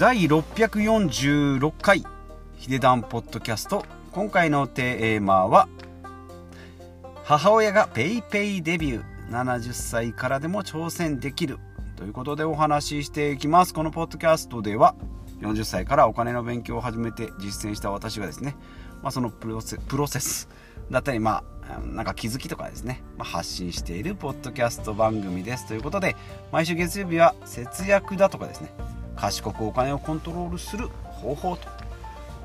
第646回ヒデダンポッドキャスト。今回のテーマは母親が PayPay デビュー。70歳からでも挑戦できる。ということでお話ししていきます。このポッドキャストでは40歳からお金の勉強を始めて実践した私がですね、まあ、そのプロセプロセスだったりまあなんか気づきとかですね、まあ、発信しているポッドキャスト番組です。ということで毎週月曜日は節約だとかですね賢くお金をコントロールする方法と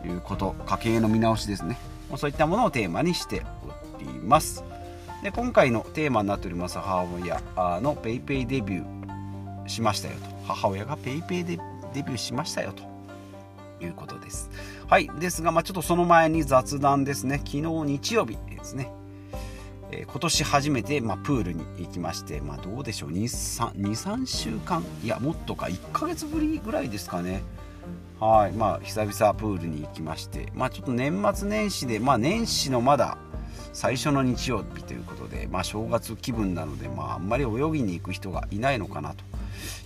いうこと家計の見直しですね。そういったものをテーマにしております。で今回のテーマになっております母親の PayPay デビューしましたよと。母親が PayPay でデビューしましたよということです。はい。ですが、まあ、ちょっとその前に雑談ですね。昨日日曜日ですね。えー、今年初めて、まあ、プールに行きまして、まあ、どうでしょう？23週間？いやもっとか。1ヶ月ぶりぐらいですかね。はい。まあ久々プールに行きまして。まあちょっと年末年始でまあ年始のまだ最初の日曜日ということでまあ正月気分なのでまああんまり泳ぎに行く人がいないのかなと。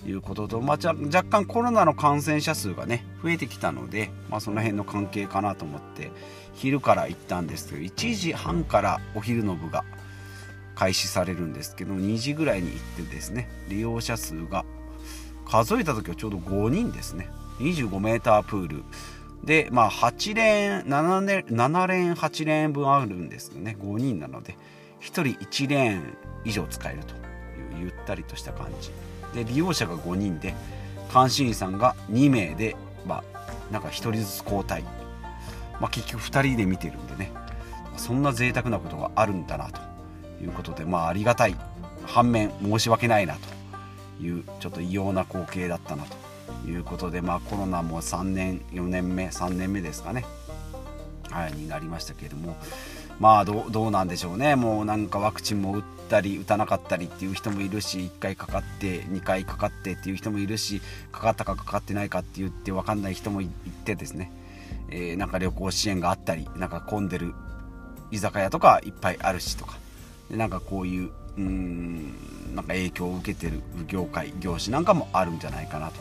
いうことと、まあ、若干コロナの感染者数がね増えてきたので、まあ、その辺の関係かなと思って昼から行ったんですけど1時半からお昼の部が開始されるんですけど2時ぐらいに行ってですね利用者数が数えた時はちょうど5人ですね。25m プール。でまあ8レーン7レ7レーン8レーン分あるんですよね。5人なので1人1レーン以上使えるというゆったりとした感じ。で利用者が5人で監視員さんが2名でまあなんか1人ずつ交代。まあ結局2人で見てるんでね。そんな贅沢なことがあるんだなと。いうことでまあありがたい。反面申し訳ないなというちょっと異様な光景だったなということでまあコロナも3年4年目3年目ですかね。はいになりましたけれども。まあどうなんでしょうね。もうなんかワクチンも打ったり打たなかったりっていう人もいるし1回かかって2回かかってっていう人もいるしかかったかかかってないかって言って分かんない人もいてですね、えー、なんか旅行支援があったりなんか混んでる居酒屋とかいっぱいあるしとか。でなんかこういううんなんか影響を受けてる業界業種なんかもあるんじゃないかな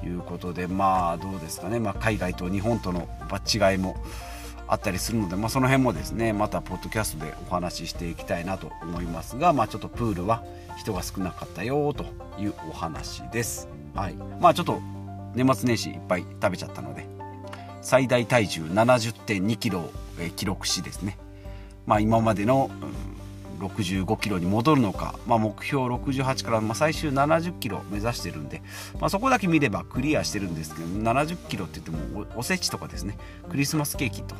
ということでまあどうですかね、まあ、海外と日本との違いもあったりするので、まあ、その辺もですねまたポッドキャストでお話ししていきたいなと思いますが、まあ、ちょっとプールは人が少なかったよというお話です。はい、まあちょっと年末年始いっぱい食べちゃったので最大体重70.2キロを記録しですね、まあ、今までの、うん65キロに戻るのか、まあ、目標68から、まあ、最終70キロ目指してるんで、まあ、そこだけ見ればクリアしてるんですけど70キロって言ってもおせちとかですね。クリスマスケーキと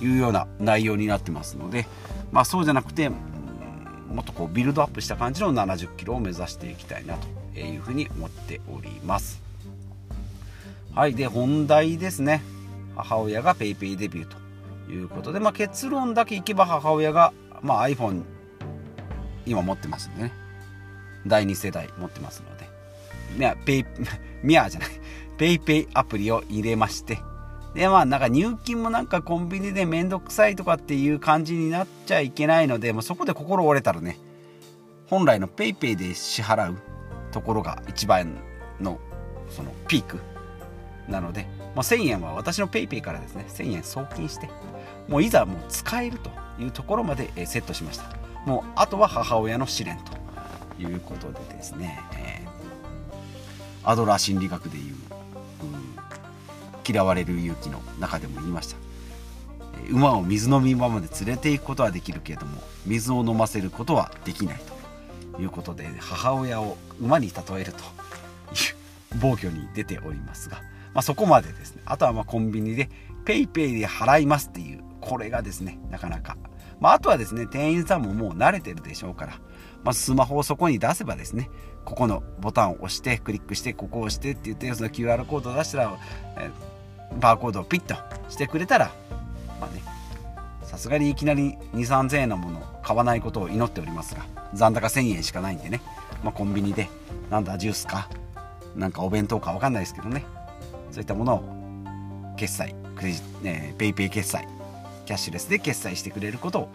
いうような内容になってますので、まあ、そうじゃなくてもっとこうビルドアップした感じの70キロを目指していきたいなというふうに思っております。はい。で本題ですね。母親が PayPay デビューということで、まあ、結論だけいけば母親が、まあ、iPhone 今持ってますんでね。第2世代持ってますので。ミャペイ ミャじゃない。ペイペイアプリを入れまして。でまあなんか入金もなんかコンビニでめんどくさいとかっていう感じになっちゃいけないので、まあ、そこで心折れたらね本来の PayPay で支払うところが一番のそのピークなので、まあ、1000円は私の PayPay からですね1000円送金してもういざもう使えるというところまでセットしました。もうあとは母親の試練ということでですね、えー、アドラー心理学でいう、うん、嫌われる勇気の中でも言いました。馬を水飲み場まで連れて行くことはできるけれども水を飲ませることはできないということで母親を馬に例えるという暴挙に出ておりますが、まあ、そこまでですね。あとはまコンビニで PayPay で払いますっていうこれがですねなかなかまあ、あとはですね、店員さんももう慣れてるでしょうから、まあ、スマホをそこに出せばですね、ここのボタンを押して、クリックして、ここを押してって言って、その QR コードを出したら、えバーコードをピッとしてくれたら、まあね、さすがにいきなり2、3000円のものを買わないことを祈っておりますが、残高1000円しかないんでね、まあ、コンビニで、なんだ、ジュースか、なんかお弁当かわかんないですけどね、そういったものを決済、クレジ、ね、ペイペイ決済キャッシュレスで決済してくれることを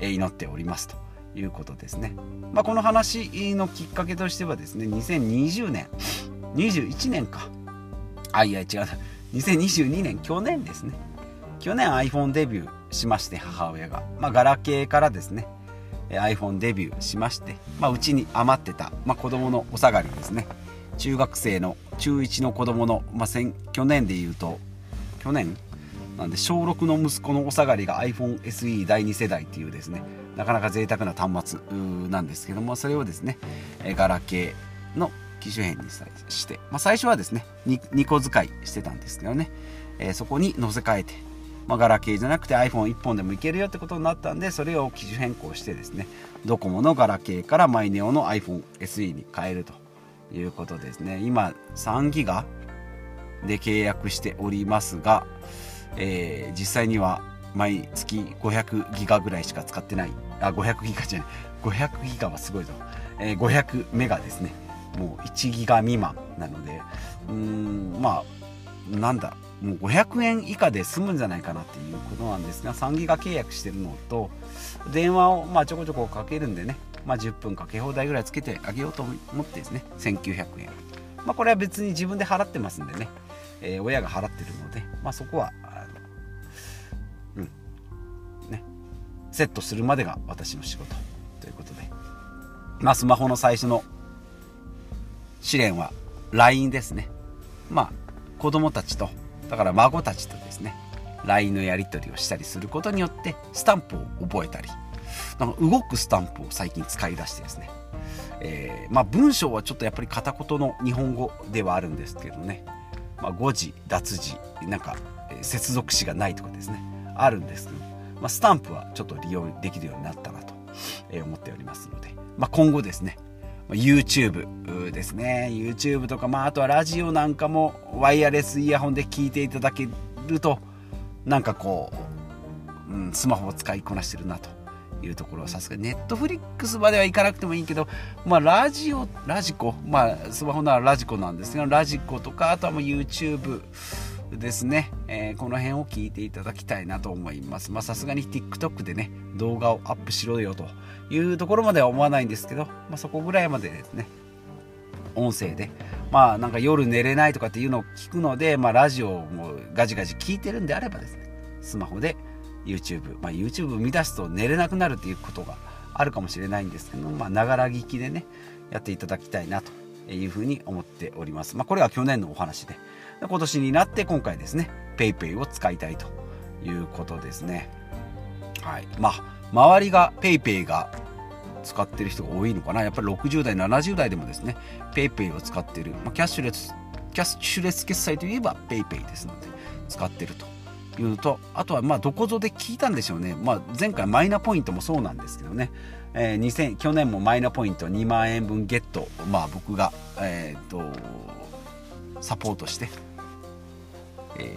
祈っておりますということですね。まあ、この話のきっかけとしてはですね2020年21年か。あいや違う2022年去年ですね。去年 iPhone デビューしまして母親が、まあ、ガラケーからですね。iPhone デビューしましてまあ、うちに余ってた、まあ、子供のお下がりですね。中学生の中1の子供の、まあ、去年でいうと去年なんで小6の息子のお下がりが iPhone SE 第2世代っていうですねなかなか贅沢な端末なんですけどもそれをですねガラケーの機種変にして、まあ、最初はですね 2, 2個使いしてたんですけどね、えー、そこに乗せ替えて、まあ、ガラケーじゃなくて iPhone1 本でもいけるよってことになったんでそれを機種変更してですねドコモのガラケーからマイネオの iPhone SE に変えるということですね。今3ギガで契約しておりますが、えー、実際には毎月500ギガぐらいしか使ってない。あ500ギガじゃない。500ギガはすごいぞ、えー、500メガですね。もう1ギガ未満なので。うんまあなんだ。もう500円以下で済むんじゃないかなっていうことなんですが3ギガ契約してるのと電話をまあちょこちょこかけるんでね、まあ、10分かけ放題ぐらいつけてあげようと思ってですね。1900円。まあこれは別に自分で払ってますんでね、えー、親が払ってるので、まあ、そこはセットするまでが私の仕事ということで。まあスマホの最初の試練は LINE ですね。まあ子供たちとだから孫たちとですね。LINE のやり取りをしたりすることによってスタンプを覚えたり。なんか動くスタンプを最近使い出してですね、えー、まあ、文章はちょっとやっぱり片言の日本語ではあるんですけどね、まあ、誤字脱字なんか接続詞がないとかですね。あるんですけど、まあ、スタンプはちょっと利用できるようになったなと思っておりますので、ま今後ですね YouTube ですね。YouTube とか、まあ、あとはラジオなんかもワイヤレスイヤホンで聞いていただけるとなんかこう、うん、スマホを使いこなしてるなというところはさすがネットフリックスまでは行かなくてもいいけど、まあ、ラジオラジコ、まあ、スマホならラジコなんですがラジコとかあとはもう YouTube ですね、えー、この辺を聞いていただきたいなと思います。まさすがに TikTok でね、動画をアップしろよというところまでは思わないんですけど、まあ、そこぐらいまでですね、音声で、まあなんか夜寝れないとかっていうのを聞くので、まあラジオもガジガジ聞いてるんであればですね、スマホで YouTube、まあ YouTube を見出すと寝れなくなるっていうことがあるかもしれないんですけど、まながら聞きでね、やっていただきたいなというふうに思っております。まあこれは去年のお話で、今年になって今回ですね PayPay を使いたいということですね。はい。まあ周りが PayPay が使ってる人が多いのかな。やっぱり60代70代でもですね PayPay を使ってる、まあ、キャッシュレスキャッシュレス決済といえば PayPay ですので使ってるというのとあとはまあどこぞで聞いたんでしょうね、まあ、前回マイナポイントもそうなんですけどね、えー、2000去年もマイナポイント2万円分ゲット。まあ僕がえっ、とサポートしてえー、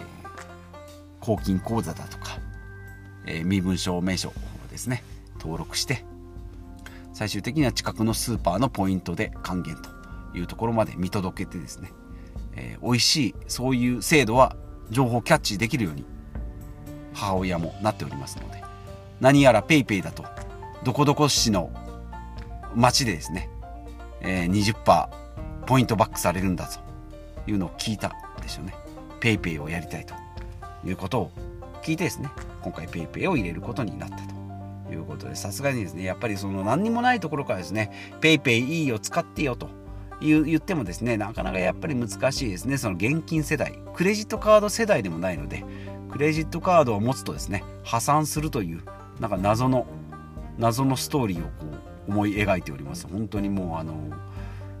公金口座だとか、えー、身分証明書をですね。登録して最終的には近くのスーパーのポイントで還元というところまで見届けてですね、えー、美味しいそういう制度は情報キャッチできるように母親もなっておりますので何やら PayPay だとどこどこ市の町でですね、えー、20%ポイントバックされるんだというのを聞いたでしょうね。PayPay をやりたいということを聞いてですね今回 PayPay を入れることになったということでさすがにですねやっぱりその何にもないところからですね PayPay いいよ使ってよと言ってもですねなかなかやっぱり難しいですねその現金世代クレジットカード世代でもないのでクレジットカードを持つとですね破産するというなんか謎の謎のストーリーをこう思い描いております。本当にもうあの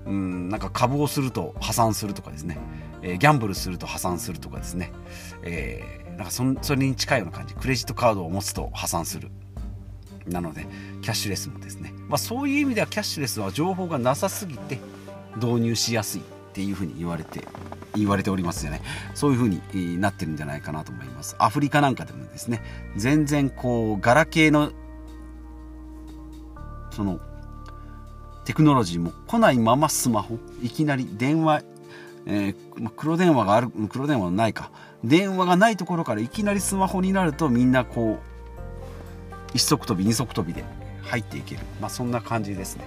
うんなんか株をすると破産するとかですね。えー、ギャンブルすると破産するとかですね、えー、なんかそそれに近いような感じ。クレジットカードを持つと破産する。なのでキャッシュレスもですね、まあ、そういう意味ではキャッシュレスは情報がなさすぎて導入しやすいっていうふうに言われて言われておりますよね。そういうふうになってるんじゃないかなと思います。アフリカなんかでもですね全然こうガラケーのそのテクノロジーも来ないままスマホ。いきなり電話えー、黒電話がある黒電話ないか。電話がないところからいきなりスマホになるとみんなこう一足飛び二足飛びで入っていける、まあ、そんな感じですね。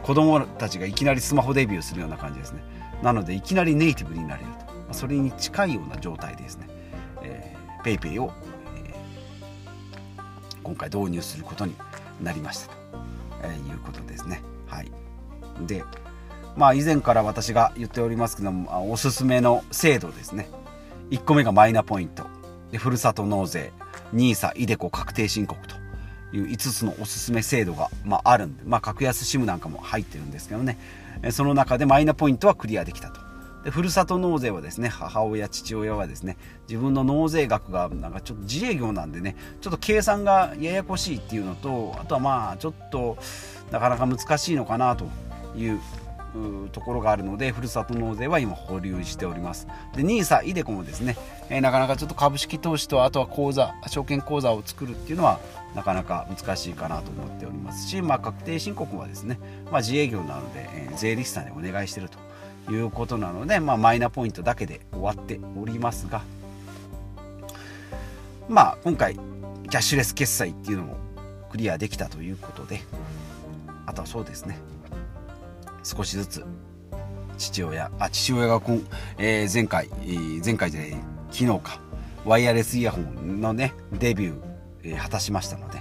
子供たちがいきなりスマホデビューするような感じですね。なのでいきなりネイティブになれると、まあ、それに近いような状態ですね、PayPay を、えー、今回導入することになりました、え、いうことですね。はい、でまあ以前から私が言っておりますけどもおすすめの制度ですね。1個目がマイナポイント。でふるさと納税。NISA イデコ確定申告と。いう5つのおすすめ制度が、まあ、あるんで、まあ、格安 SIM なんかも入ってるんですけどね。その中でマイナポイントはクリアできたと。でふるさと納税はですね母親父親はですね自分の納税額がなんかちょっと自営業なんでねちょっと計算がややこしいっていうのとあとはまあちょっとなかなか難しいのかなというところがあるのでふるさと納税は今保留しております。で NISA、イデコもですね、えー、なかなかちょっと株式投資とあとは口座証券口座を作るっていうのはなかなか難しいかなと思っておりますし、まあ、確定申告はですね、まあ、自営業なので、えー、税理士さんにお願いしてると。いうことなので、まあ、マイナポイントだけで終わっておりますがまあ今回キャッシュレス決済っていうのもクリアできたということであとはそうですね。少しずつ父親あ父親がこん、えー、前回、えー、前回で昨日かワイヤレスイヤホンのねデビュー、えー、果たしましたので、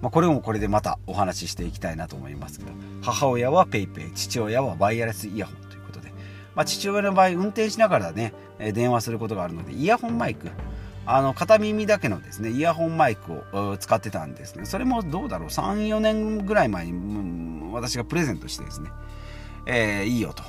まあ、これもこれでまたお話ししていきたいなと思いますけど母親は PayPay 父親はワイヤレスイヤホン、まあ、父親の場合運転しながらね電話することがあるのでイヤホンマイク。あの片耳だけのですねイヤホンマイクを使ってたんですね。それもどうだろう34年ぐらい前に、私がプレゼントしてですねえー、いいよと。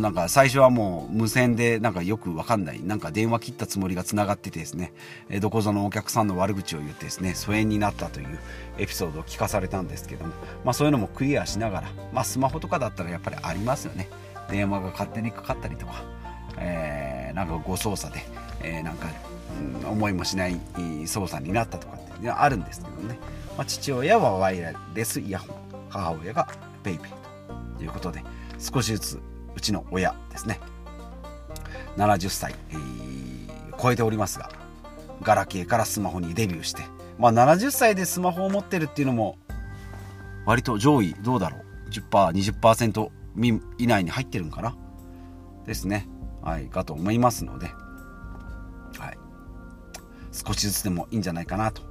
なんか最初はもう無線でなんかよくわかんないなんか電話切ったつもりがつながっててですねどこぞのお客さんの悪口を言ってですね疎遠になったというエピソードを聞かされたんですけども、まあ、そういうのもクリアしながら、まあ、スマホとかだったらやっぱりありますよね。電話が勝手にかかったりとか、えー、なんか誤操作で、えー、なんか、うん、思いもしない操作になったとかってあるんですけどね、まあ、父親はワイヤレスイヤホン。母親が PayPay と。いうことで少しずつうちの親ですね。70歳、えー、超えておりますがガラケーからスマホにデビューして、まあ、70歳でスマホを持ってるっていうのも割と上位どうだろう？10%20% 以内に入ってるんかな？ですね。はいかと思いますので、はい、少しずつでもいいんじゃないかなと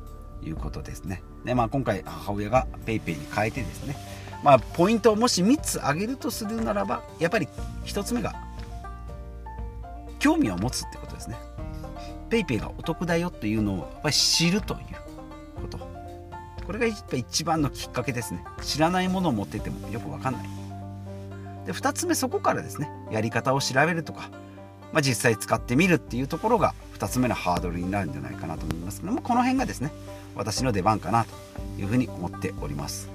いうことですね。で、まあ、今回母親が PayPay に変えてですね。まあ、ポイントをもし3つ挙げるとするならばやっぱり1つ目が興味を持つってことですね。PayPay がお得だよというのをやっぱり知るということ。これが一番のきっかけですね。知らないものを持っててもよく分かんない。で2つ目そこからですねやり方を調べるとか、まあ、実際使ってみるっていうところが2つ目のハードルになるんじゃないかなと思いますけどもこの辺がですね私の出番かなというふうに思っております。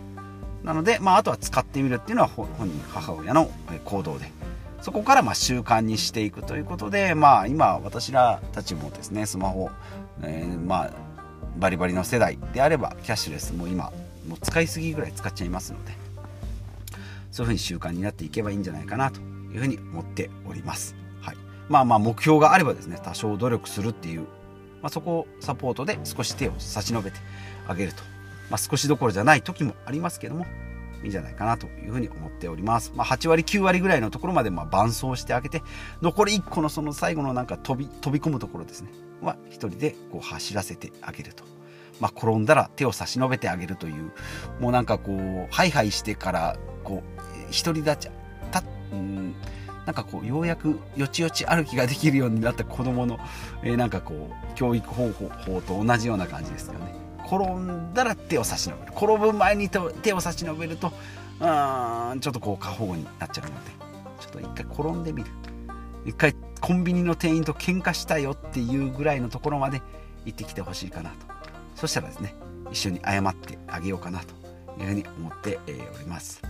なので、まあ、あとは使ってみるっていうのは本人母親の行動でそこからまあ習慣にしていくということで、まあ、今私らたちもですねスマホ、えー、まあバリバリの世代であればキャッシュレスも今もう使いすぎぐらい使っちゃいますのでそういうふうに習慣になっていけばいいんじゃないかなというふうに思っております、はい、まあまあ目標があればですね多少努力するっていう、まあ、そこをサポートで少し手を差し伸べてあげるとまあ、少しどころじゃない時もありますけどもいいんじゃないかなというふうに思っております。まあ、8割9割ぐらいのところまでま伴走してあげて残り1個のその最後のなんか飛び飛び込むところですねは1人でこう走らせてあげると。まあ、転んだら手を差し伸べてあげるというもうなんかこうハイハイしてからこう独り立ちたうんなんかこうようやくよちよち歩きができるようになった子供の、えー、なんかこう教育方法と同じような感じですよね。転んだら手を差し伸べる。転ぶ前に手を差し伸べるとうんちょっとこう過保護になっちゃうので。ちょっと一回転んでみる。一回コンビニの店員と喧嘩したよっていうぐらいのところまで行ってきてほしいかなと。そしたらですね一緒に謝ってあげようかなというふうに思っております、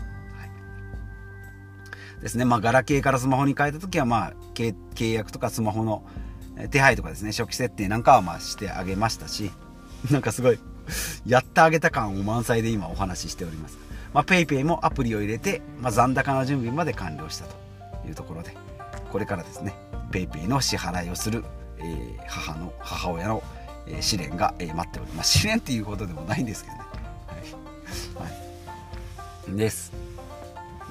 ですねまあガラケーからスマホに変えた時はまあ契約とかスマホの手配とかですね初期設定なんかはまあしてあげましたし なんかすごい、やってあげた感を満載で今お話ししております。ま、PayPay もアプリを入れて、まあ、残高の準備まで完了したというところで、これからですね、PayPay の支払いをする、えー、母の、母親の、えー、試練が、えー、待っております。試練っていうことでもないんですけどね。はい。はい、です。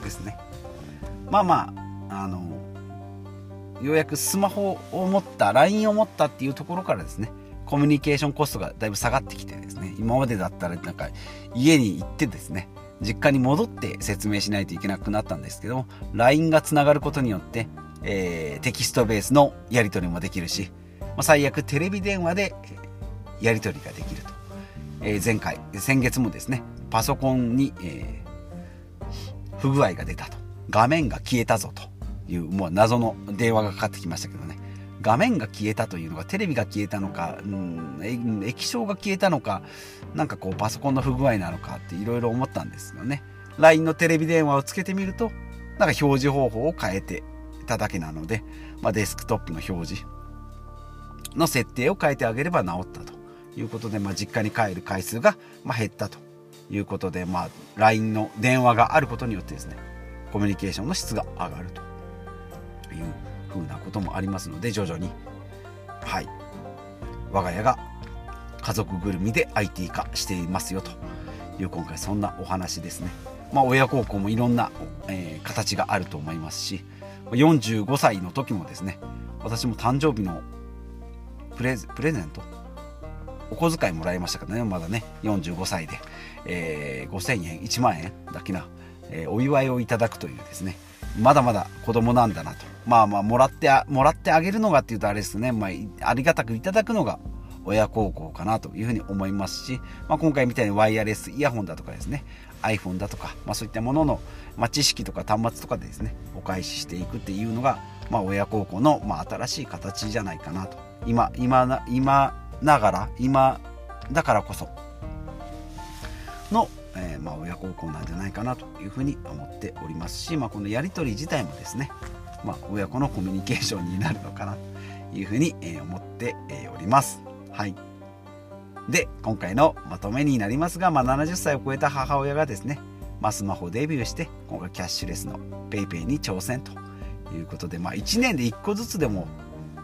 ですね。まあまあ、あの、ようやくスマホを持った LINE を持ったっていうところからですねコミュニケーションコストがだいぶ下がってきてですね今までだったらなんか家に行ってですね実家に戻って説明しないといけなくなったんですけども LINE がつながることによって、えー、テキストベースのやり取りもできるし、まあ、最悪テレビ電話でやり取りができると、えー、前回先月もですねパソコンに、えー、不具合が出たと。画面が消えたぞというもう謎の電話がかかってきましたけどね。画面が消えたというのがテレビが消えたのか、うん、液晶が消えたのかなんかこうパソコンの不具合なのかっていろいろ思ったんですよね。LINE のテレビ電話をつけてみるとなんか表示方法を変えてただけなので、まあ、デスクトップの表示の設定を変えてあげれば治ったということで、まあ、実家に帰る回数が減ったということで、まあ、LINE の電話があることによってですねコミュニケーションの質が上がると。いうふうなこともありますので徐々に。はい。我が家が家族ぐるみで IT 化していますよという今回そんなお話ですね。まあ、親孝行もいろんな、えー、形があると思いますし45歳の時もですね私も誕生日のプレプレゼントお小遣いもらいましたからねまだね45歳で、えー、5000円1万円だけな、え、お祝いをいただくというですねまだまだ子供なんだなと。まあまあ、もらって、もらってあげるのがっていうとあれですね。まあ、ありがたくいただくのが親孝行かなというふうに思いますし、まあ、今回みたいにワイヤレスイヤホンだとかですね、iPhone だとか、まあ、そういったものの、まあ、知識とか端末とかでですね、お返ししていくっていうのが、まあ、親孝行の、まあ、新しい形じゃないかなと。今、今な、今ながら、今だからこそのえー、まあ、親孝行なんじゃないかなというふうに思っておりますし、まあ、このやり取り自体もですね、まあ、親子のコミュニケーションになるのかなというふうに、え思っております。はい、で今回のまとめになりますが、まあ、70歳を超えた母親がですね、まあ、スマホデビューして今回キャッシュレスの PayPay に挑戦ということで、まあ、1年で1個ずつでも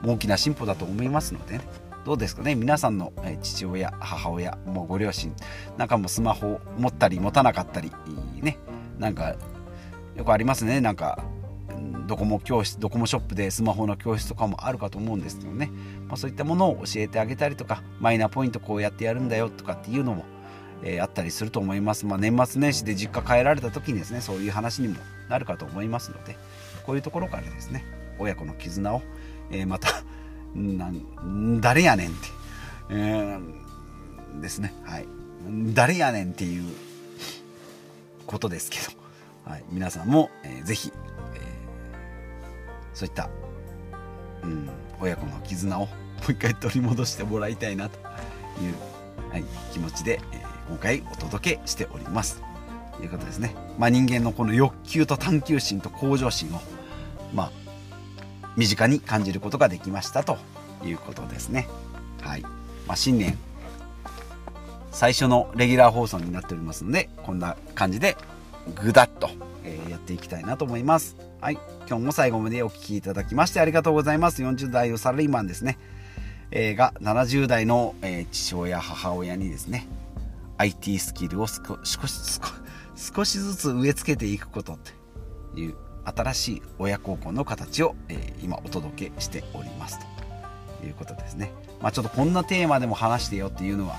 大きな進歩だと思いますのでねどうですかね？皆さんの父親母親もうご両親なんかもスマホ持ったり持たなかったりね？なんかよくありますね。なんかドコモ教室ドコモショップでスマホの教室とかもあるかと思うんですけどね、まあ、そういったものを教えてあげたりとかマイナポイントこうやってやるんだよとかっていうのも、えー、あったりすると思います、まあ、年末年始で実家帰られた時にですねそういう話にもなるかと思いますのでこういうところからですね親子の絆を、えー、またなん誰やねんって、えー、ですね。はい。誰やねんっていうことですけど、はい、皆さんも、えー、ぜひ、えー、そういった、うん、親子の絆をもう一回取り戻してもらいたいなという、はい、気持ちで、えー、今回お届けしております。ということですね。まあ、人間のこの欲求と探求心と向上心を、まあ、身近に感じることができましたということですね。はい。まあ、新年最初のレギュラー放送になっておりますので、こんな感じでぐだっと、えー、やっていきたいなと思います。はい。今日も最後までお聴きいただきましてありがとうございます。40代のサラリーマンですね。えー、が70代の、えー、父親、母親にですね、IT スキルを少し少しずつ植え付けていくことという新しい親孝行の形を、えー、今お届けしておりますということですね。まあ、ちょっとこんなテーマでも話してよっていうのは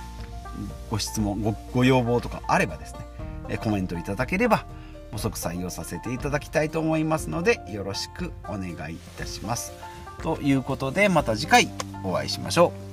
ご質問ごご要望とかあればですね、えコメントいただければ補足採用させていただきたいと思いますのでよろしくお願いいたします。ということでまた次回お会いしましょう。